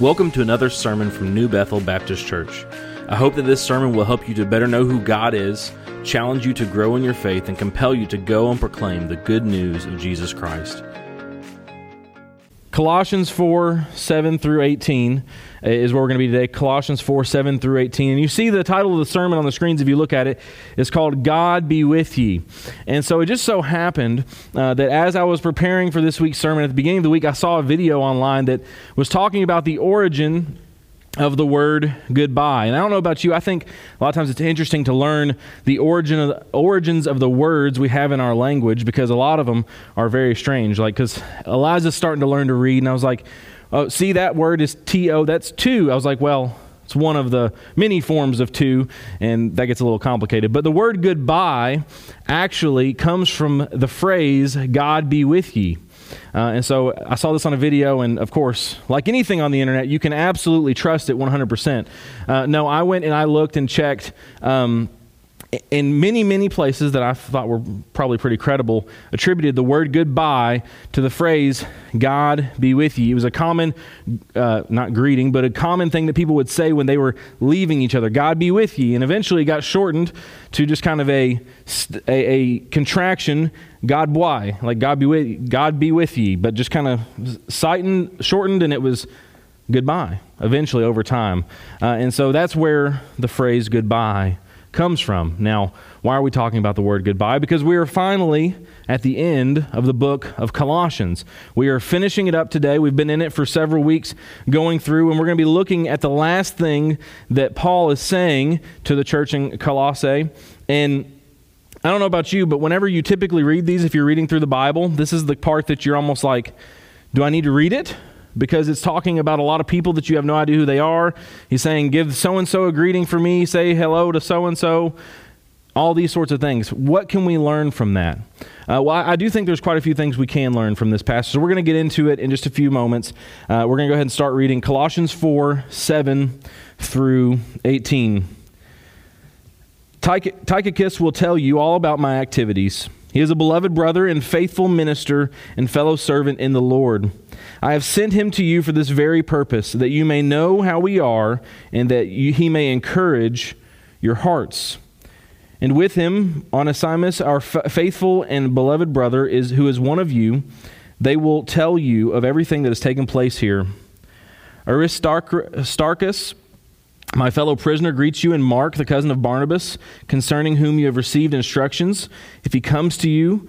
Welcome to another sermon from New Bethel Baptist Church. I hope that this sermon will help you to better know who God is, challenge you to grow in your faith, and compel you to go and proclaim the good news of Jesus Christ. Colossians 4 7 through 18 is where we're going to be today. Colossians 4 7 through 18. And you see the title of the sermon on the screens if you look at it. It's called God Be With Ye. And so it just so happened uh, that as I was preparing for this week's sermon, at the beginning of the week, I saw a video online that was talking about the origin of the word goodbye. And I don't know about you, I think a lot of times it's interesting to learn the origin of the, origins of the words we have in our language because a lot of them are very strange. Like, because Eliza's starting to learn to read, and I was like, oh, see, that word is T O, that's two. I was like, well, it's one of the many forms of two, and that gets a little complicated. But the word goodbye actually comes from the phrase, God be with ye. Uh, and so I saw this on a video, and of course, like anything on the internet, you can absolutely trust it 100%. Uh, no, I went and I looked and checked. Um, in many, many places that I thought were probably pretty credible, attributed the word goodbye to the phrase, God be with you. It was a common, uh, not greeting, but a common thing that people would say when they were leaving each other, God be with you. And eventually it got shortened to just kind of a, a, a contraction, God why, like God be with, God be with ye, but just kind of sightened, shortened, and it was goodbye eventually over time. Uh, and so that's where the phrase goodbye comes from. Now, why are we talking about the word goodbye? Because we are finally at the end of the book of Colossians. We are finishing it up today. We've been in it for several weeks going through, and we're going to be looking at the last thing that Paul is saying to the church in Colossae. And I don't know about you, but whenever you typically read these, if you're reading through the Bible, this is the part that you're almost like, do I need to read it? Because it's talking about a lot of people that you have no idea who they are. He's saying, Give so and so a greeting for me, say hello to so and so, all these sorts of things. What can we learn from that? Uh, well, I, do think there's quite a few things we can learn from this passage. So we're going to get into it in just a few moments. Uh, we're going to go ahead and start reading Colossians 4 7 through 18. Tychicus will tell you all about my activities. He is a beloved brother and faithful minister and fellow servant in the Lord. I have sent him to you for this very purpose, that you may know how we are, and that you, he may encourage your hearts. And with him, Onesimus, our f- faithful and beloved brother, is, who is one of you, they will tell you of everything that has taken place here. Aristarchus, my fellow prisoner, greets you, and Mark, the cousin of Barnabas, concerning whom you have received instructions. If he comes to you,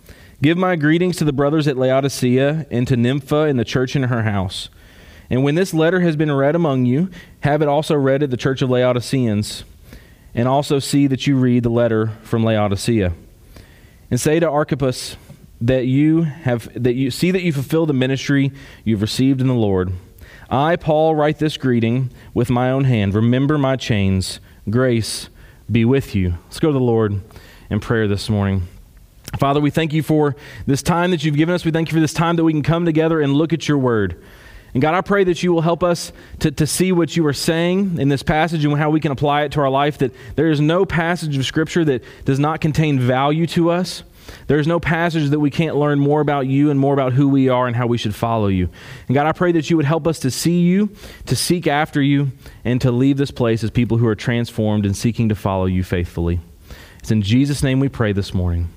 Give my greetings to the brothers at Laodicea and to Nympha in the church in her house. And when this letter has been read among you, have it also read at the church of Laodiceans, and also see that you read the letter from Laodicea. And say to Archippus that you have that you see that you fulfill the ministry you've received in the Lord. I, Paul, write this greeting with my own hand. Remember my chains. Grace be with you. Let's go to the Lord in prayer this morning. Father, we thank you for this time that you've given us. We thank you for this time that we can come together and look at your word. And God, I pray that you will help us to, to see what you are saying in this passage and how we can apply it to our life. That there is no passage of Scripture that does not contain value to us. There is no passage that we can't learn more about you and more about who we are and how we should follow you. And God, I pray that you would help us to see you, to seek after you, and to leave this place as people who are transformed and seeking to follow you faithfully. It's in Jesus' name we pray this morning.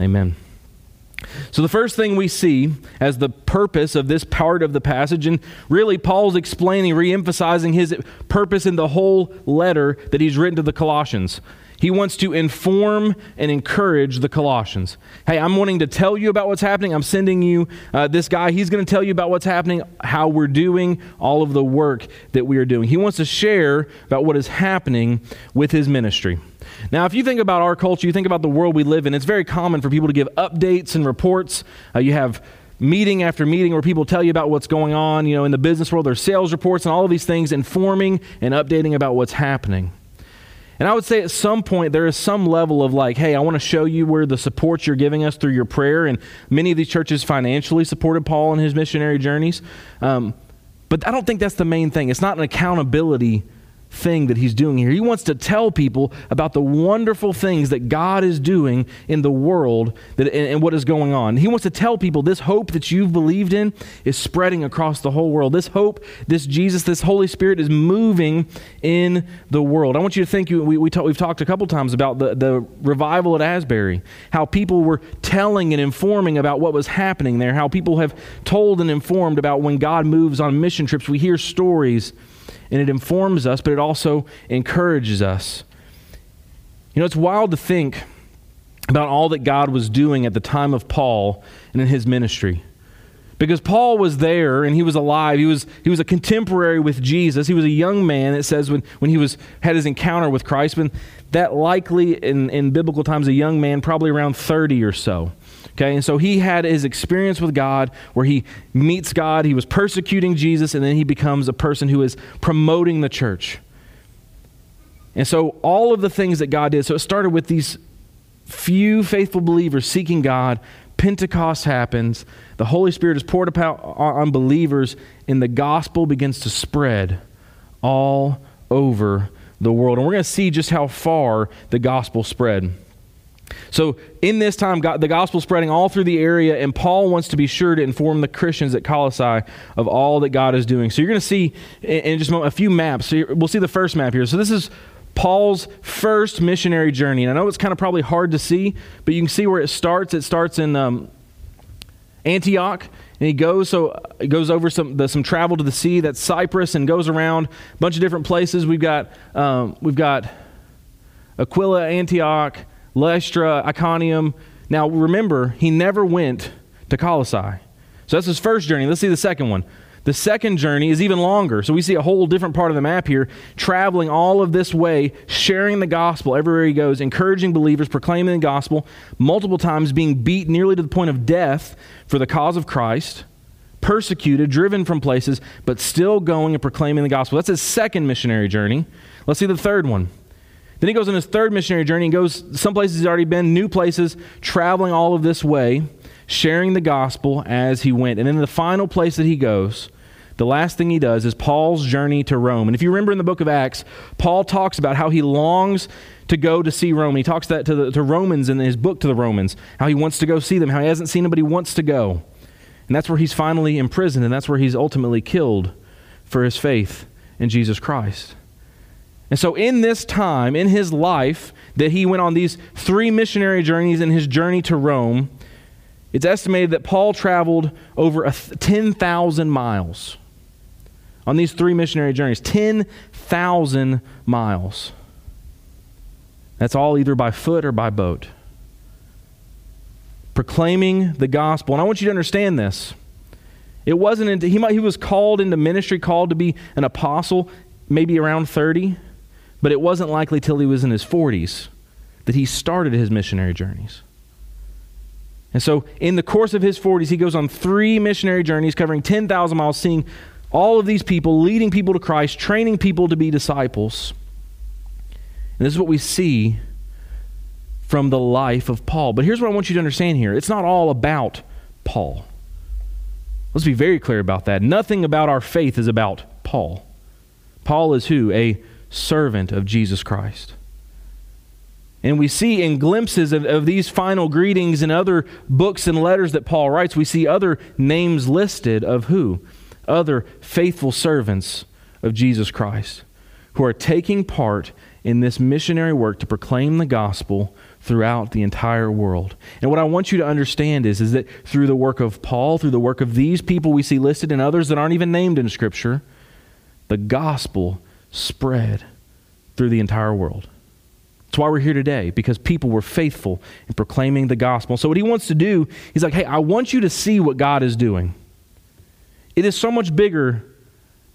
Amen. So, the first thing we see as the purpose of this part of the passage, and really Paul's explaining, re emphasizing his purpose in the whole letter that he's written to the Colossians. He wants to inform and encourage the Colossians. Hey, I'm wanting to tell you about what's happening. I'm sending you uh, this guy. He's going to tell you about what's happening, how we're doing, all of the work that we are doing. He wants to share about what is happening with his ministry. Now, if you think about our culture, you think about the world we live in, it's very common for people to give updates and reports. Uh, you have meeting after meeting where people tell you about what's going on, you know, in the business world, there's sales reports and all of these things, informing and updating about what's happening. And I would say at some point there is some level of like, hey, I want to show you where the support you're giving us through your prayer. And many of these churches financially supported Paul in his missionary journeys. Um, but I don't think that's the main thing. It's not an accountability thing that he's doing here. He wants to tell people about the wonderful things that God is doing in the world that, and, and, what is going on. He wants to tell people this hope that you've believed in is spreading across the whole world. This hope, this Jesus, this Holy Spirit is moving in the world. I want you to think, we, we talk, we've talked a couple times about the, the revival at Asbury, how people were telling and informing about what was happening there, how people have told and informed about when God moves on mission trips. We hear stories and it informs us, but it also encourages us. You know, it's wild to think about all that God was doing at the time of Paul and in his ministry. Because Paul was there and he was alive. He was, he was a contemporary with Jesus. He was a young man, it says, when, when he was, had his encounter with Christ. But that likely, in, in biblical times, a young man, probably around 30 or so. Okay, and so he had his experience with God where he meets God, he was persecuting Jesus, and then he becomes a person who is promoting the church. And so all of the things that God did, so it started with these few faithful believers seeking God. Pentecost happens, the Holy Spirit is poured upon on believers, and the gospel begins to spread all over the world. And we're going to see just how far the gospel spread. So, in this time, God, the gospel spreading all through the area, and Paul wants to be sure to inform the Christians at Colossae of all that God is doing. So, you're going to see in just a, moment, a few maps. So we'll see the first map here. So, this is Paul's first missionary journey. And I know it's kind of probably hard to see, but you can see where it starts. It starts in um, Antioch. And he goes so he goes over some the, some travel to the sea. That's Cyprus, and goes around a bunch of different places. We've got um, we've got Aquila, Antioch, Lystra, Iconium. Now remember, he never went to Colossae. So that's his first journey. Let's see the second one. The second journey is even longer. So we see a whole different part of the map here, traveling all of this way, sharing the gospel everywhere he goes, encouraging believers, proclaiming the gospel, multiple times being beat nearly to the point of death for the cause of Christ, persecuted, driven from places, but still going and proclaiming the gospel. That's his second missionary journey. Let's see the third one. Then he goes on his third missionary journey and goes some places he's already been, new places, traveling all of this way, sharing the gospel as he went. And then the final place that he goes, the last thing he does is Paul's journey to Rome. And if you remember in the book of Acts, Paul talks about how he longs to go to see Rome. He talks that to the to Romans in his book to the Romans, how he wants to go see them, how he hasn't seen them, but he wants to go. And that's where he's finally imprisoned, and that's where he's ultimately killed for his faith in Jesus Christ. And so, in this time, in his life, that he went on these three missionary journeys in his journey to Rome, it's estimated that Paul traveled over 10,000 miles on these three missionary journeys. 10,000 miles. That's all either by foot or by boat. Proclaiming the gospel. And I want you to understand this. It wasn't into, he, might, he was called into ministry, called to be an apostle, maybe around 30 but it wasn't likely till he was in his 40s that he started his missionary journeys. And so, in the course of his 40s, he goes on three missionary journeys covering 10,000 miles, seeing all of these people, leading people to Christ, training people to be disciples. And this is what we see from the life of Paul. But here's what I want you to understand here it's not all about Paul. Let's be very clear about that. Nothing about our faith is about Paul. Paul is who? A servant of Jesus Christ. And we see in glimpses of, of, these final greetings in other books and letters that Paul writes, we see other names listed of who? Other faithful servants of Jesus Christ who are taking part in this missionary work to proclaim the gospel throughout the entire world. And what I want you to understand is, is that through the work of Paul, through the work of these people we see listed and others that aren't even named in Scripture, the gospel spread through the entire world. That's why we're here today, because people were faithful in proclaiming the gospel. So, what he wants to do, he's like, hey, I want you to see what God is doing. It is so much bigger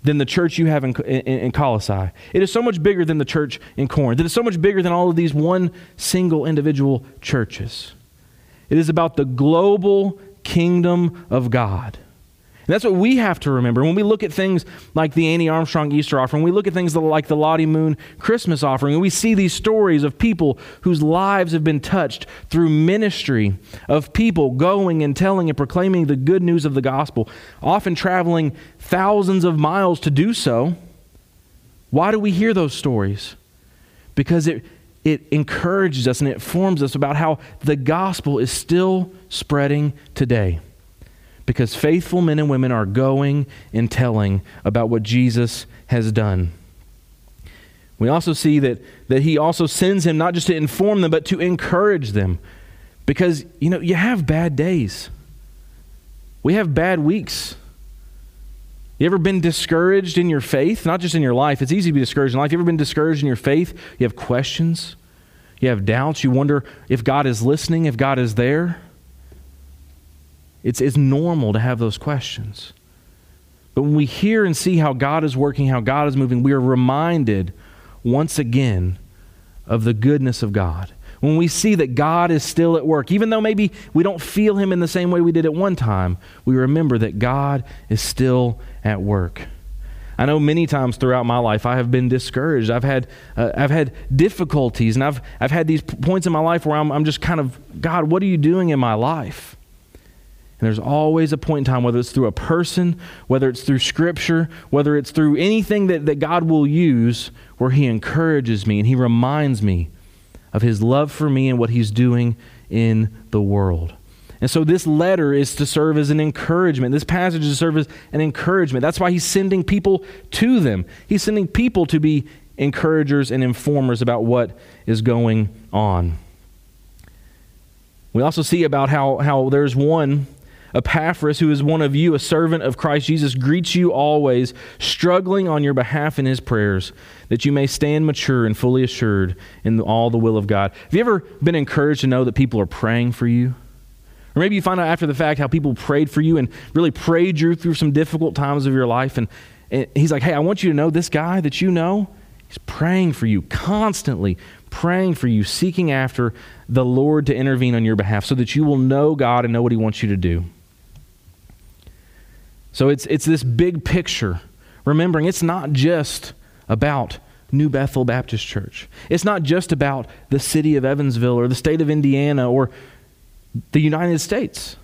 than the church you have in, in, in Colossae. It is so much bigger than the church in Corinth. It is so much bigger than all of these one single individual churches. It is about the global kingdom of God. That's what we have to remember. When we look at things like the Annie Armstrong Easter offering, we look at things like the Lottie Moon Christmas offering, and we see these stories of people whose lives have been touched through ministry, of people going and telling and proclaiming the good news of the gospel, often traveling thousands of miles to do so. Why do we hear those stories? Because it, it encourages us and it forms us about how the gospel is still spreading today because faithful men and women are going and telling about what Jesus has done. We also see that, that he also sends him not just to inform them, but to encourage them. Because, you know, you have bad days. We have bad weeks. You ever been discouraged in your faith? Not just in your life. It's easy to be discouraged in life. You ever been discouraged in your faith? You have questions. You have doubts. You wonder if God is listening, if God is there. It's, it's normal to have those questions. But when we hear and see how God is working, how God is moving, we are reminded once again of the goodness of God. When we see that God is still at work, even though maybe we don't feel Him in the same way we did at one time, we remember that God is still at work. I know many times throughout my life I have been discouraged. I've had, uh, I've had difficulties, and I've, I've had these points in my life where I'm, I'm just kind of, God, what are you doing in my life? And there's always a point in time, whether it's through a person, whether it's through scripture, whether it's through anything that, that God will use, where He encourages me and He reminds me of His love for me and what He's doing in the world. And so this letter is to serve as an encouragement. This passage is to serve as an encouragement. That's why He's sending people to them. He's sending people to be encouragers and informers about what is going on. We also see about how, how there's one Epaphras, who is one of you, a servant of Christ Jesus, greets you always, struggling on your behalf in his prayers, that you may stand mature and fully assured in all the will of God. Have you ever been encouraged to know that people are praying for you? Or maybe you find out after the fact how people prayed for you and really prayed you through some difficult times of your life. And, and he's like, hey, I want you to know this guy that you know, he's praying for you constantly, praying for you, seeking after the Lord to intervene on your behalf so that you will know God and know what he wants you to do. So it's, it's this big picture, remembering it's not just about New Bethel Baptist Church. It's not just about the city of Evansville or the state of Indiana or the United States.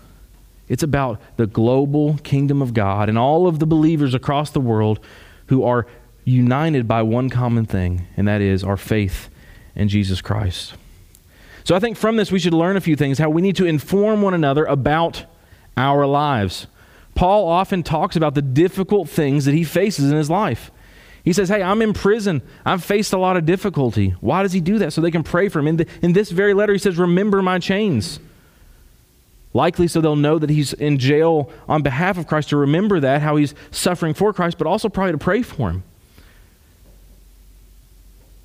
It's about the global kingdom of God and all of the believers across the world who are united by one common thing, and that is our faith in Jesus Christ. So I think from this we should learn a few things how we need to inform one another about our lives. Paul often talks about the difficult things that he faces in his life. He says, Hey, I'm in prison. I've faced a lot of difficulty. Why does he do that? So they can pray for him. In, the, in this very letter, he says, Remember my chains. Likely so they'll know that he's in jail on behalf of Christ to remember that, how he's suffering for Christ, but also probably to pray for him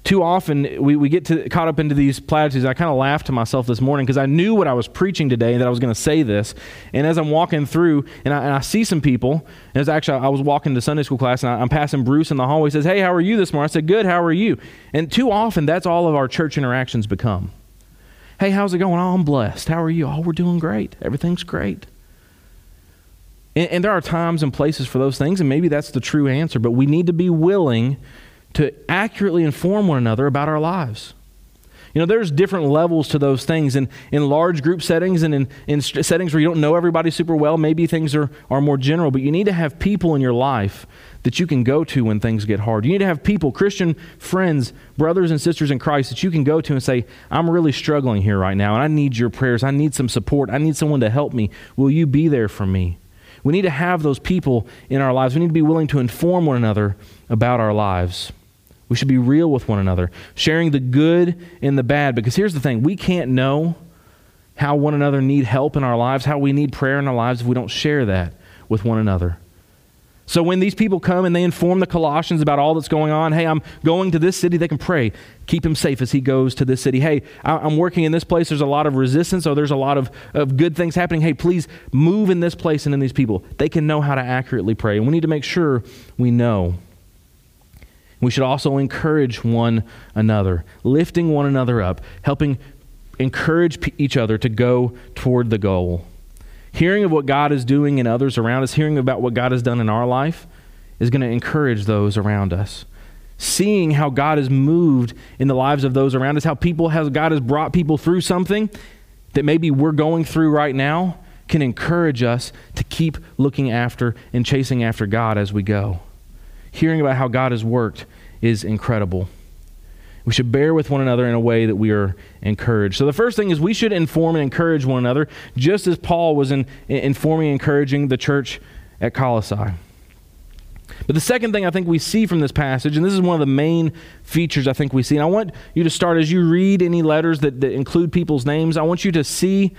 too often we, we get to, caught up into these platitudes. I kind of laughed to myself this morning because I knew what I was preaching today that I was going to say this. And as I'm walking through and I, and I see some people, and it's actually, I was walking to Sunday school class and I, am passing Bruce in the hallway. He says, Hey, how are you this morning? I said, Good, how are you? And too often that's all of our church interactions become. Hey, how's it going? Oh, I'm blessed. How are you? Oh, we're doing great. Everything's great. And, and there are times and places for those things, and maybe that's the true answer, but we need to be willing to accurately inform one another about our lives. You know, there's different levels to those things. And in large group settings and in, in settings where you don't know everybody super well, maybe things are, are more general. But you need to have people in your life that you can go to when things get hard. You need to have people, Christian friends, brothers and sisters in Christ, that you can go to and say, I'm really struggling here right now, and I need your prayers. I need some support. I need someone to help me. Will you be there for me? We need to have those people in our lives. We need to be willing to inform one another about our lives. We should be real with one another, sharing the good and the bad. Because here's the thing we can't know how one another need help in our lives, how we need prayer in our lives if we don't share that with one another. So when these people come and they inform the Colossians about all that's going on, hey, I'm going to this city, they can pray. Keep him safe as he goes to this city. Hey, I'm working in this place, there's a lot of resistance, or there's a lot of, of good things happening. Hey, please move in this place and in these people. They can know how to accurately pray. And we need to make sure we know. We should also encourage one another, lifting one another up, helping encourage each other to go toward the goal. Hearing of what God is doing in others around us, hearing about what God has done in our life, is going to encourage those around us. Seeing how God has moved in the lives of those around us, how people has God has brought people through something that maybe we're going through right now, can encourage us to keep looking after and chasing after God as we go. Hearing about how God has worked is incredible. We should bear with one another in a way that we are encouraged. So, the first thing is we should inform and encourage one another, just as Paul was in, in informing and encouraging the church at Colossae. But the second thing I think we see from this passage, and this is one of the main features I think we see, and I want you to start as you read any letters that, that include people's names, I want you to see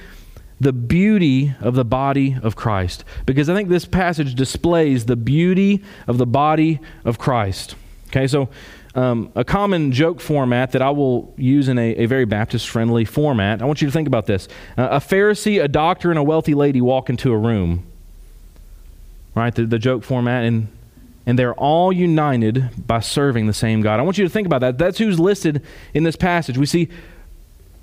the beauty of the body of Christ. Because I think this passage displays the beauty of the body of Christ. Okay, so um, a common joke format that I will use in a, a very Baptist friendly format. I want you to think about this. Uh, a Pharisee, a doctor, and a wealthy lady walk into a room. Right? The, the joke format. And, and they're all united by serving the same God. I want you to think about that. That's who's listed in this passage. We see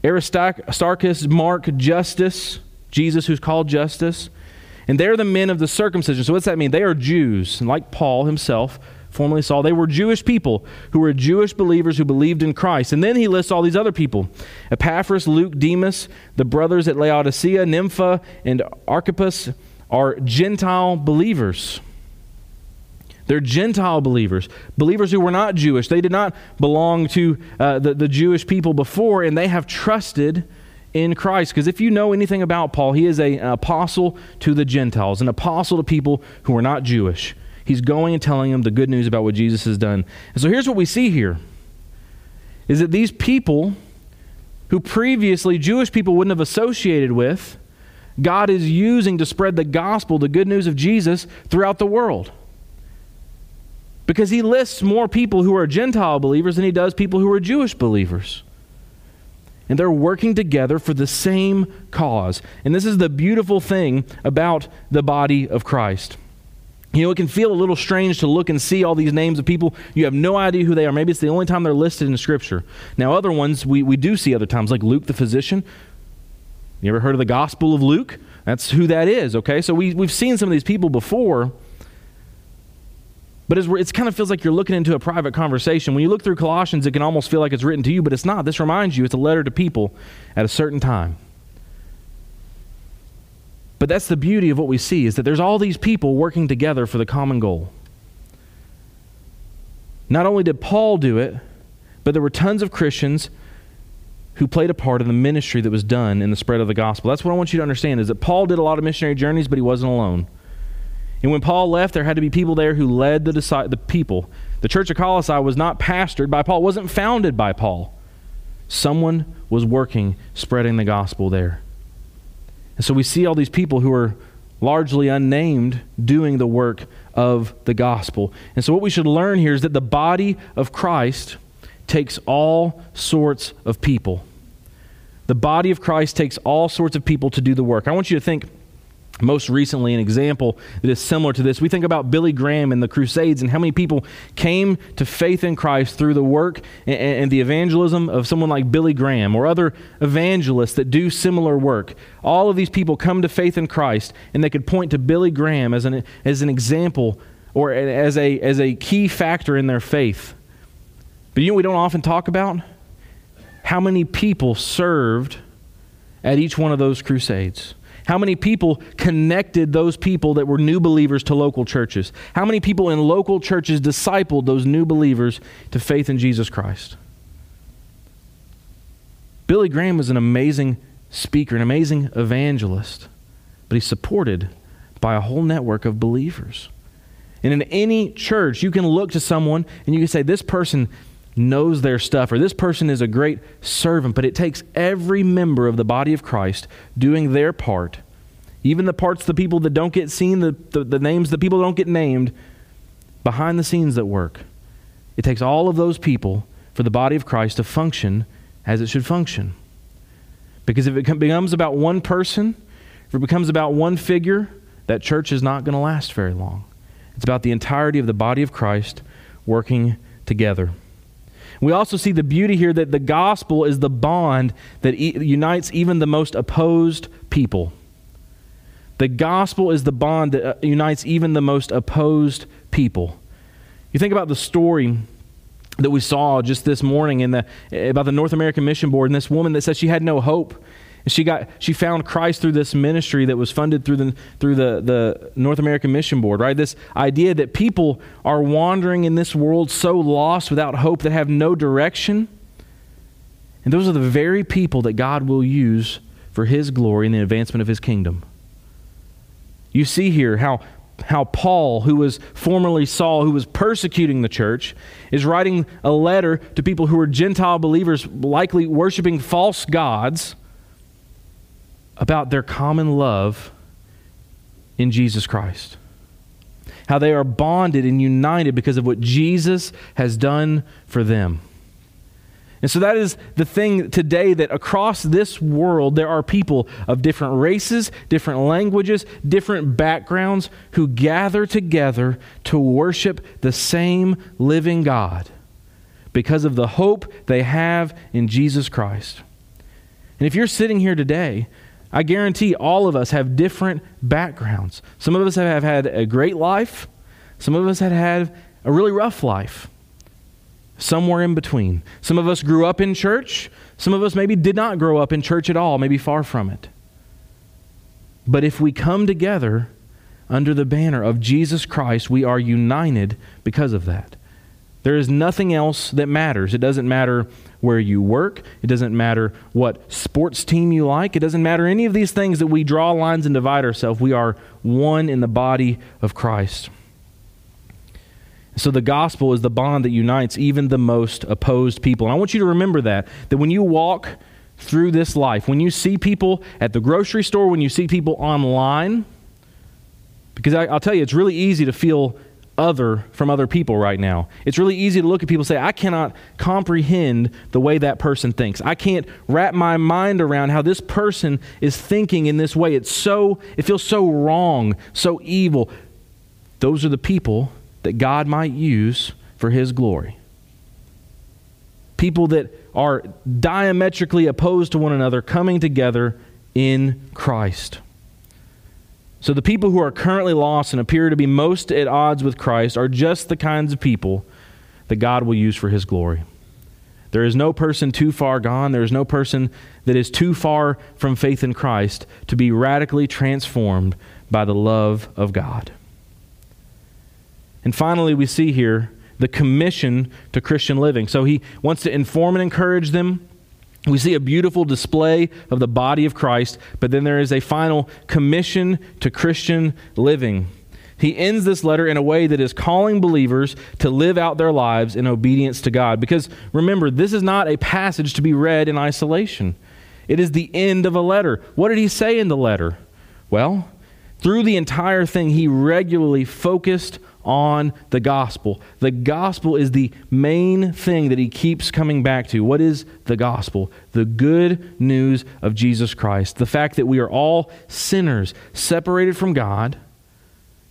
Aristarchus, Mark, Justus, Jesus, who's called Justus. And they're the men of the circumcision. So, what's that mean? They are Jews. And like Paul himself, formerly Saul. They were Jewish people who were Jewish believers who believed in Christ. And then he lists all these other people Epaphras, Luke, Demas, the brothers at Laodicea, Nympha, and Archippus are Gentile believers. They're Gentile believers, believers who were not Jewish. They did not belong to uh, the, the Jewish people before, and they have trusted in Christ. Because if you know anything about Paul, he is a, an apostle to the Gentiles, an apostle to people who are not Jewish. He's going and telling them the good news about what Jesus has done. And so here's what we see here is that these people who previously Jewish people wouldn't have associated with, God is using to spread the gospel, the good news of Jesus, throughout the world. Because he lists more people who are Gentile believers than he does people who are Jewish believers. And they're working together for the same cause. And this is the beautiful thing about the body of Christ. You know, it can feel a little strange to look and see all these names of people. You have no idea who they are. Maybe it's the only time they're listed in Scripture. Now, other ones we, we do see other times, like Luke the physician. You ever heard of the Gospel of Luke? That's who that is, okay? So we, we've seen some of these people before. But it kind of feels like you're looking into a private conversation. When you look through Colossians, it can almost feel like it's written to you, but it's not. This reminds you it's a letter to people at a certain time. But that's the beauty of what we see is that there's all these people working together for the common goal. Not only did Paul do it, but there were tons of Christians who played a part in the ministry that was done in the spread of the gospel. That's what I want you to understand is that Paul did a lot of missionary journeys, but he wasn't alone. And when Paul left, there had to be people there who led the, the people. The church of Colossae was not pastored by Paul, wasn't founded by Paul. Someone was working, spreading the gospel there. And so we see all these people who are largely unnamed doing the work of the gospel. And so what we should learn here is that the body of Christ takes all sorts of people. The body of Christ takes all sorts of people to do the work. I want you to think most recently an example that is similar to this. We think about Billy Graham and the Crusades and how many people came to faith in Christ through the work and, and, the evangelism of someone like Billy Graham or other evangelists that do similar work. All of these people come to faith in Christ and they could point to Billy Graham as an, as an example or as a, as a key factor in their faith. But you know we don't often talk about? How many people served at each one of those crusades? How many people connected those people that were new believers to local churches? How many people in local churches discipled those new believers to faith in Jesus Christ? Billy Graham was an amazing speaker, an amazing evangelist, but he's supported by a whole network of believers. And in any church, you can look to someone and you can say, This person knows their stuff, or this person is a great servant, but it takes every member of the body of Christ doing their part, even the parts the people that don't get seen, the, the, the names the people don't get named, behind the scenes that work. It takes all of those people for the body of Christ to function as it should function. Because if it becomes about one person, if it becomes about one figure, that church is not going to last very long. It's about the entirety of the body of Christ working together. We also see the beauty here that the gospel is the bond that e- unites even the most opposed people. The gospel is the bond that uh, unites even the most opposed people. You think about the story that we saw just this morning in the, about the North American Mission Board and this woman that said she had no hope. And she got she found Christ through this ministry that was funded through the through the, the North American Mission Board, right? This idea that people are wandering in this world so lost without hope that have no direction. And those are the very people that God will use for his glory and the advancement of his kingdom. You see here how how Paul, who was formerly Saul, who was persecuting the church, is writing a letter to people who are Gentile believers, likely worshiping false gods, about their common love in Jesus Christ. How they are bonded and united because of what Jesus has done for them. And so that is the thing today that across this world there are people of different races, different languages, different backgrounds who gather together to worship the same living God because of the hope they have in Jesus Christ. And if you're sitting here today, I guarantee all of us have different backgrounds. Some of us have had a great life, some of us have had a really rough life somewhere in between. Some of us grew up in church, some of us maybe did not grow up in church at all, maybe far from it. But if we come together under the banner of Jesus Christ, we are united because of that. There is nothing else that matters. It doesn't matter where you work. It doesn't matter what sports team you like. It doesn't matter any of these things that we draw lines and divide ourselves. We are one in the body of Christ. So the gospel is the bond that unites even the most opposed people. And I want you to remember that, that when you walk through this life, when you see people at the grocery store, when you see people online, because I, will tell you, it's really easy to feel other from other people right now. It's really easy to look at people say, I cannot comprehend the way that person thinks. I can't wrap my mind around how this person is thinking in this way. It's so, it feels so wrong, so evil. Those are the people that God might use for His glory. People that are diametrically opposed to one another coming together in Christ. So, the people who are currently lost and appear to be most at odds with Christ are just the kinds of people that God will use for His glory. There is no person too far gone. There is no person that is too far from faith in Christ to be radically transformed by the love of God. And finally, we see here the commission to Christian living. So he wants to inform and encourage them. We see a beautiful display of the body of Christ, but then there is a final commission to Christian living. He ends this letter in a way that is calling believers to live out their lives in obedience to God. Because remember, this is not a passage to be read in isolation, it is the end of a letter. What did he say in the letter? Well, through the entire thing, he regularly focused on the gospel. The gospel is the main thing that he keeps coming back to. What is the gospel? The good news of Jesus Christ. The fact that we are all sinners, separated from God,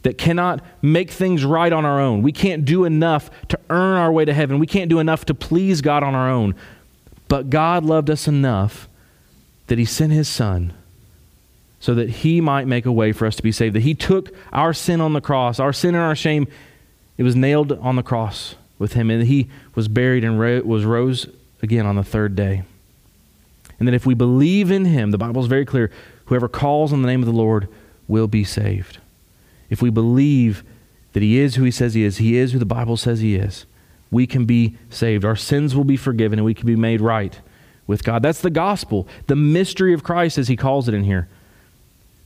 that cannot make things right on our own. We can't do enough to earn our way to heaven. We can't do enough to please God on our own. But God loved us enough that he sent his son so that he might make a way for us to be saved. That he took our sin on the cross, our sin and our shame, it was nailed on the cross with him, and he was buried and ro- was rose again on the third day. And that if we believe in him, the Bible is very clear whoever calls on the name of the Lord will be saved. If we believe that he is who he says he is, he is who the Bible says he is, we can be saved. Our sins will be forgiven and we can be made right with God. That's the gospel, the mystery of Christ, as he calls it in here.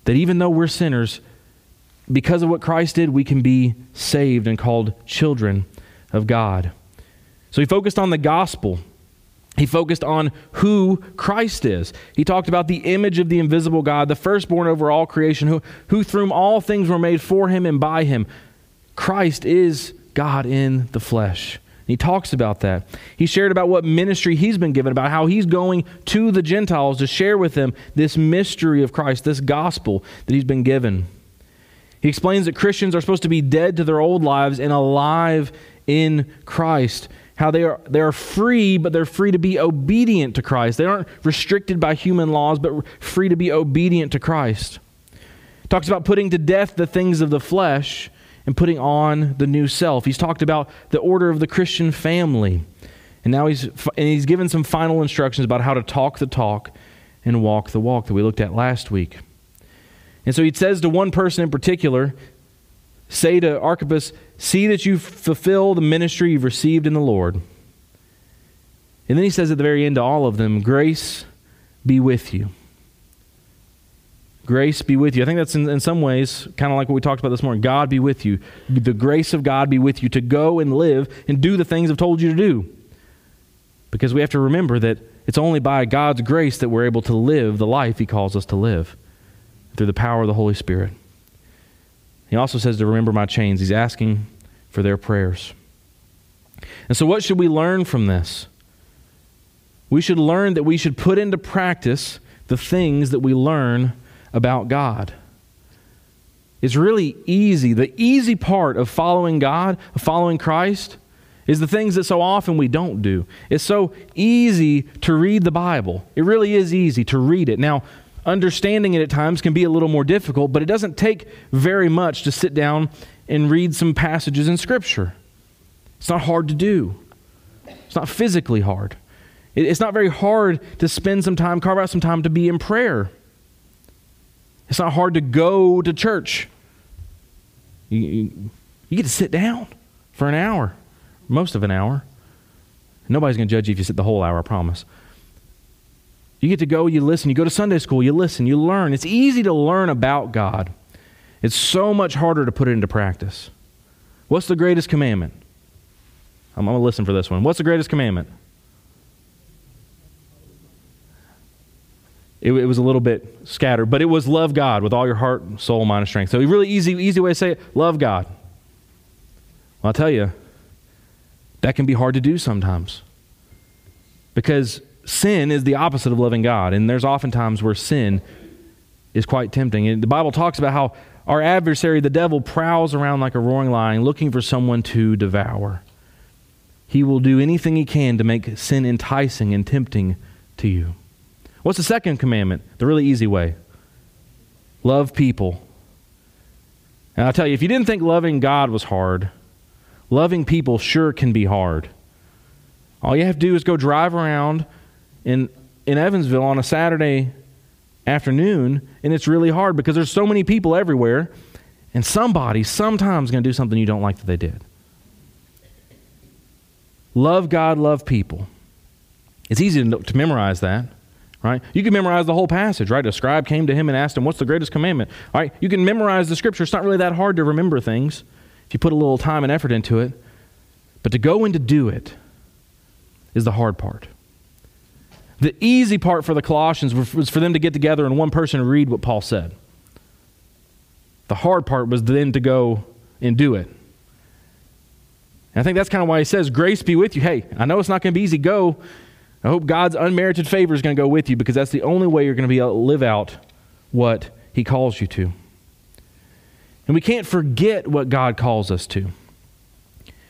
That even though we're sinners, because of what Christ did, we can be saved and called children of God. So he focused on the gospel. He focused on who Christ is. He talked about the image of the invisible God, the firstborn over all creation, who, who through whom all things were made for him and by him. Christ is God in the flesh. He talks about that. He shared about what ministry he's been given, about how he's going to the Gentiles to share with them this mystery of Christ, this gospel that he's been given. He explains that Christians are supposed to be dead to their old lives and alive in Christ. How they are, they are free, but they're free to be obedient to Christ. They aren't restricted by human laws, but free to be obedient to Christ. Talks about putting to death the things of the flesh and putting on the new self. He's talked about the order of the Christian family. And now he's, and he's given some final instructions about how to talk the talk and walk the walk that we looked at last week. And so he says to one person in particular, say to Archippus, see that you fulfill the ministry you've received in the Lord. And then he says at the very end to all of them, grace be with you. Grace be with you. I think that's in, in some ways kind of like what we talked about this morning. God be with you. The grace of God be with you to go and live and do the things I've told you to do. Because we have to remember that it's only by God's grace that we're able to live the life He calls us to live through the power of the Holy Spirit. He also says to remember my chains. He's asking for their prayers. And so, what should we learn from this? We should learn that we should put into practice the things that we learn about God. It's really easy. The easy part of following God, of following Christ, is the things that so often we don't do. It's so easy to read the Bible. It really is easy to read it. Now, understanding it at times can be a little more difficult, but it doesn't take very much to sit down and read some passages in Scripture. It's not hard to do, it's not physically hard. It's not very hard to spend some time, carve out some time to be in prayer. It's not hard to go to church. You, you, you get to sit down for an hour, most of an hour. Nobody's going to judge you if you sit the whole hour, I promise. You get to go, you listen. You go to Sunday school, you listen, you learn. It's easy to learn about God. It's so much harder to put it into practice. What's the greatest commandment? I'm going to listen for this one. What's the greatest commandment? It, it, was a little bit scattered, but it was love God with all your heart, soul, mind, and strength. So, a really easy, easy way to say it love God. Well, I'll tell you, that can be hard to do sometimes because sin is the opposite of loving God. And there's often times where sin is quite tempting. And the Bible talks about how our adversary, the devil, prowls around like a roaring lion looking for someone to devour. He will do anything he can to make sin enticing and tempting to you. What's the second commandment? The really easy way love people. And I'll tell you, if you didn't think loving God was hard, loving people sure can be hard. All you have to do is go drive around in, in Evansville on a Saturday afternoon, and it's really hard because there's so many people everywhere, and somebody sometimes going to do something you don't like that they did. Love God, love people. It's easy to, to memorize that right? You can memorize the whole passage, right? A scribe came to him and asked him, What's the greatest commandment? All right, you can memorize the scripture. It's not really that hard to remember things if you put a little time and effort into it. But to go and to do it is the hard part. The easy part for the Colossians was for them to get together and one person read what Paul said. The hard part was then to go and do it. And I think that's kind of why he says, Grace be with you. Hey, I know it's not going to be easy. Go I hope God's unmerited favor is going to go with you because that's the only way you're going to be able to live out what He calls you to. And we can't forget what God calls us to.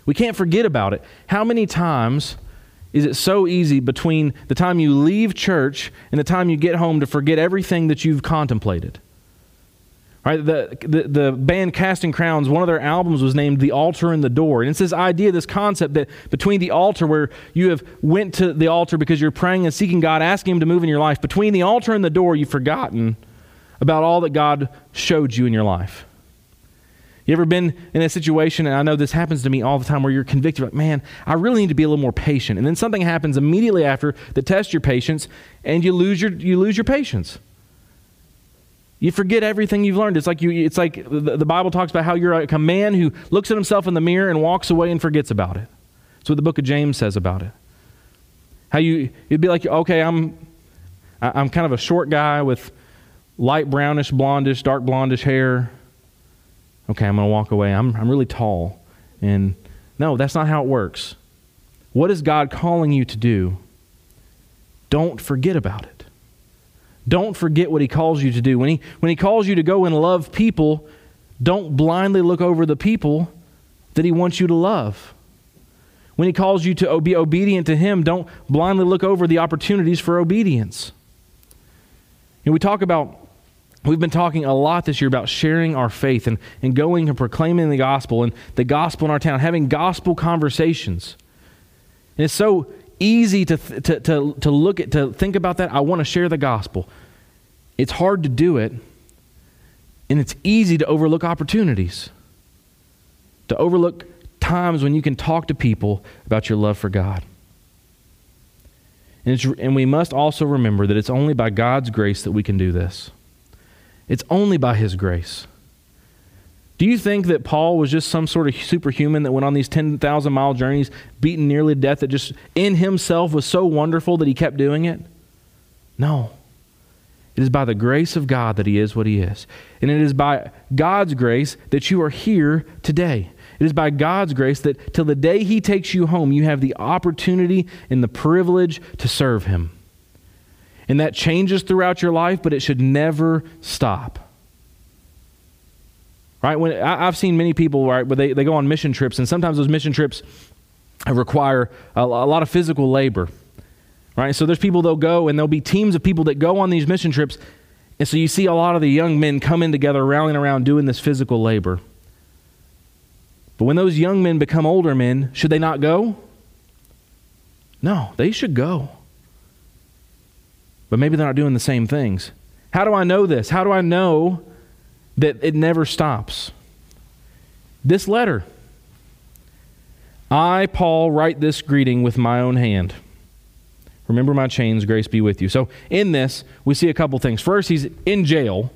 We can't forget about it. How many times is it so easy between the time you leave church and the time you get home to forget everything that you've contemplated? Right, the, the, the band Casting Crowns, one of their albums was named The Altar and the Door. And it's this idea, this concept that between the altar where you have went to the altar because you're praying and seeking God, asking Him to move in your life, between the altar and the door, you've forgotten about all that God showed you in your life. You ever been in a situation, and I know this happens to me all the time, where you're convicted, like, man, I really need to be a little more patient. And then something happens immediately after that tests your patience, and you lose your, you lose your patience. You forget everything you've learned. It's like you it's like the, Bible talks about how you're like a man who looks at himself in the mirror and walks away and forgets about it. That's what the book of James says about it. How you you'd be like, okay, I'm I'm kind of a short guy with light brownish, blondish, dark blondish hair. Okay, I'm to walk away. I'm I'm really tall. And no, that's not how it works. What is God calling you to do? Don't forget about it. Don't forget what he calls you to do. When he, when he calls you to go and love people, don't blindly look over the people that he wants you to love. When he calls you to be obedient to him, don't blindly look over the opportunities for obedience. And we talk about We've been talking a lot this year about sharing our faith and, and going and proclaiming the gospel and the gospel in our town, having gospel conversations. And it's so easy to, to, to, to look at, to think about that. I want to share the gospel. It's hard to do it, and it's easy to overlook opportunities, to overlook times when you can talk to people about your love for God. And, and we must also remember that it's only by God's grace that we can do this. It's only by His grace. Do you think that Paul was just some sort of superhuman that went on these 10,000 mile journeys, beaten nearly to death, that just in himself was so wonderful that he kept doing it? No. It is by the grace of God that he is what he is. And it is by God's grace that you are here today. It is by God's grace that till the day he takes you home, you have the opportunity and the privilege to serve him. And that changes throughout your life, but it should never stop. Right? When I, have seen many people, right, where they, they go on mission trips, and sometimes those mission trips require a, a lot of physical labor. Right? So there's people that'll go, and there'll be teams of people that go on these mission trips. And so you see a lot of the young men coming together, rallying around, doing this physical labor. But when those young men become older men, should they not go? No, they should go but maybe they're not doing the same things. How do I know this? How do I know that it never stops? This letter. I, Paul, write this greeting with my own hand. Remember my chains, grace be with you. So, in this, we see a couple things. First, he's in jail.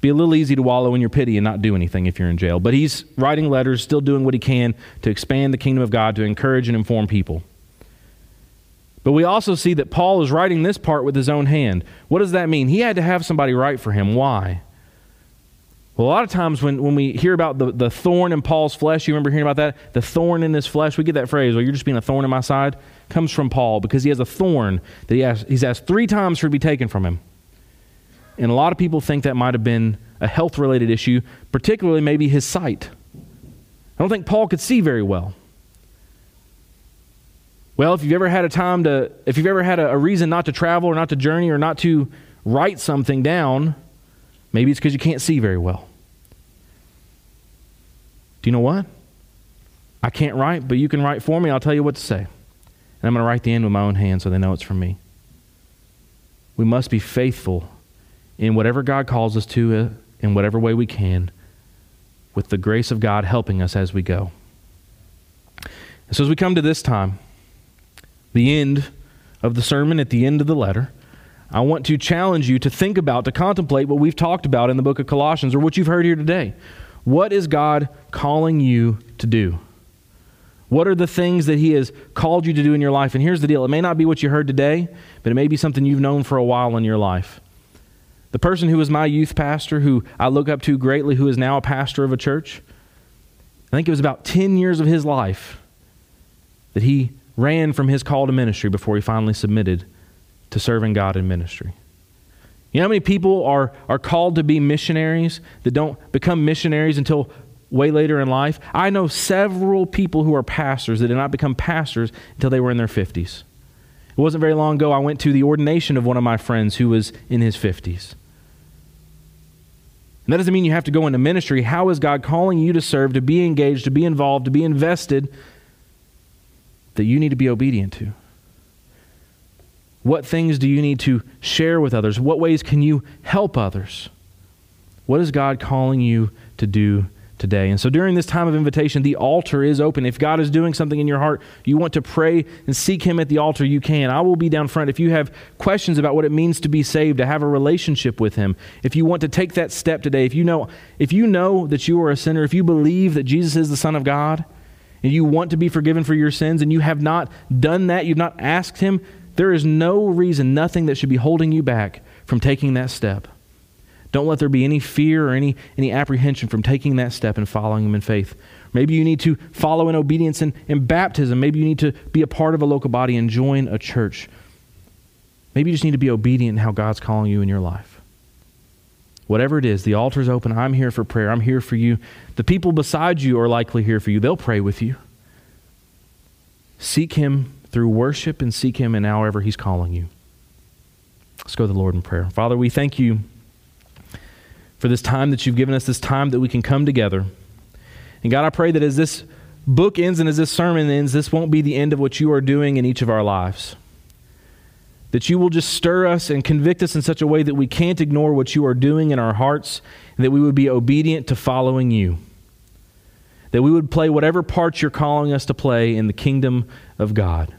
Be a little easy to wallow in your pity and not do anything if you're in jail. But he's writing letters, still doing what he can to expand the kingdom of God, to encourage and inform people. But we also see that Paul is writing this part with his own hand. What does that mean? He had to have somebody write for him. Why? A lot of times when, when we hear about the, the thorn in Paul's flesh, you remember hearing about that? The thorn in his flesh, we get that phrase, well, you're just being a thorn in my side, comes from Paul because he has a thorn that he has, he's asked three times for to be taken from him. And a lot of people think that might have been a health related issue, particularly maybe his sight. I don't think Paul could see very well. Well, if you've ever had a time to, if you've ever had a, a reason not to travel or not to journey or not to write something down, maybe it's because you can't see very well. Do you know what? I can't write, but you can write for me. I'll tell you what to say. And I'm going to write the end with my own hand so they know it's from me. We must be faithful in whatever God calls us to, uh, in whatever way we can, with the grace of God helping us as we go. And so as we come to this time, the end of the sermon, at the end of the letter, I want to challenge you to think about, to contemplate what we've talked about in the book of Colossians or what you've heard here today. What is God calling you to do? What are the things that He has called you to do in your life? And here's the deal it may not be what you heard today, but it may be something you've known for a while in your life. The person who was my youth pastor, who I look up to greatly, who is now a pastor of a church, I think it was about 10 years of his life that he ran from his call to ministry before he finally submitted to serving God in ministry. You know how many people are, are called to be missionaries that don't become missionaries until way later in life? I know several people who are pastors that did not become pastors until they were in their 50s. It wasn't very long ago I went to the ordination of one of my friends who was in his 50s. And that doesn't mean you have to go into ministry. How is God calling you to serve, to be engaged, to be involved, to be invested that you need to be obedient to? What things do you need to share with others? What ways can you help others? What is God calling you to do today? And so during this time of invitation, the altar is open. If God is doing something in your heart, you want to pray and seek Him at the altar, you can. I will be down front. If you have questions about what it means to be saved, to have a relationship with Him, if you want to take that step today, if you know, if you know that you are a sinner, if you believe that Jesus is the Son of God, and you want to be forgiven for your sins and you have not done that, you've not asked Him, there is no reason, nothing that should be holding you back from taking that step. Don't let there be any fear or any, any apprehension from taking that step and following Him in faith. Maybe you need to follow in obedience in, in baptism. Maybe you need to be a part of a local body and join a church. Maybe you just need to be obedient in how God's calling you in your life. Whatever it is, the altar's open. I'm here for prayer. I'm here for you. The people beside you are likely here for you. They'll pray with you. Seek Him through worship and seek Him in however He's calling you. Let's go to the Lord in prayer. Father, we thank you for this time that you've given us, this time that we can come together. And God, I pray that as this book ends and as this sermon ends, this won't be the end of what you are doing in each of our lives. That you will just stir us and convict us in such a way that we can't ignore what you are doing in our hearts, and that we would be obedient to following you. That we would play whatever part you're calling us to play in the kingdom of God.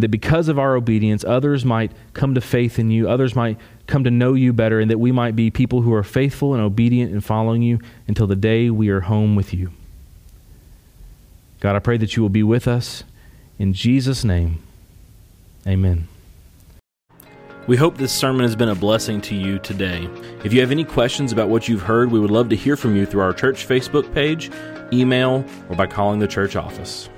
That because of our obedience, others might come to faith in you, others might come to know you better, and that we might be people who are faithful and obedient in following you until the day we are home with you. God, I pray that you will be with us. In Jesus' name, amen. We hope this sermon has been a blessing to you today. If you have any questions about what you've heard, we would love to hear from you through our church Facebook page, email, or by calling the church office.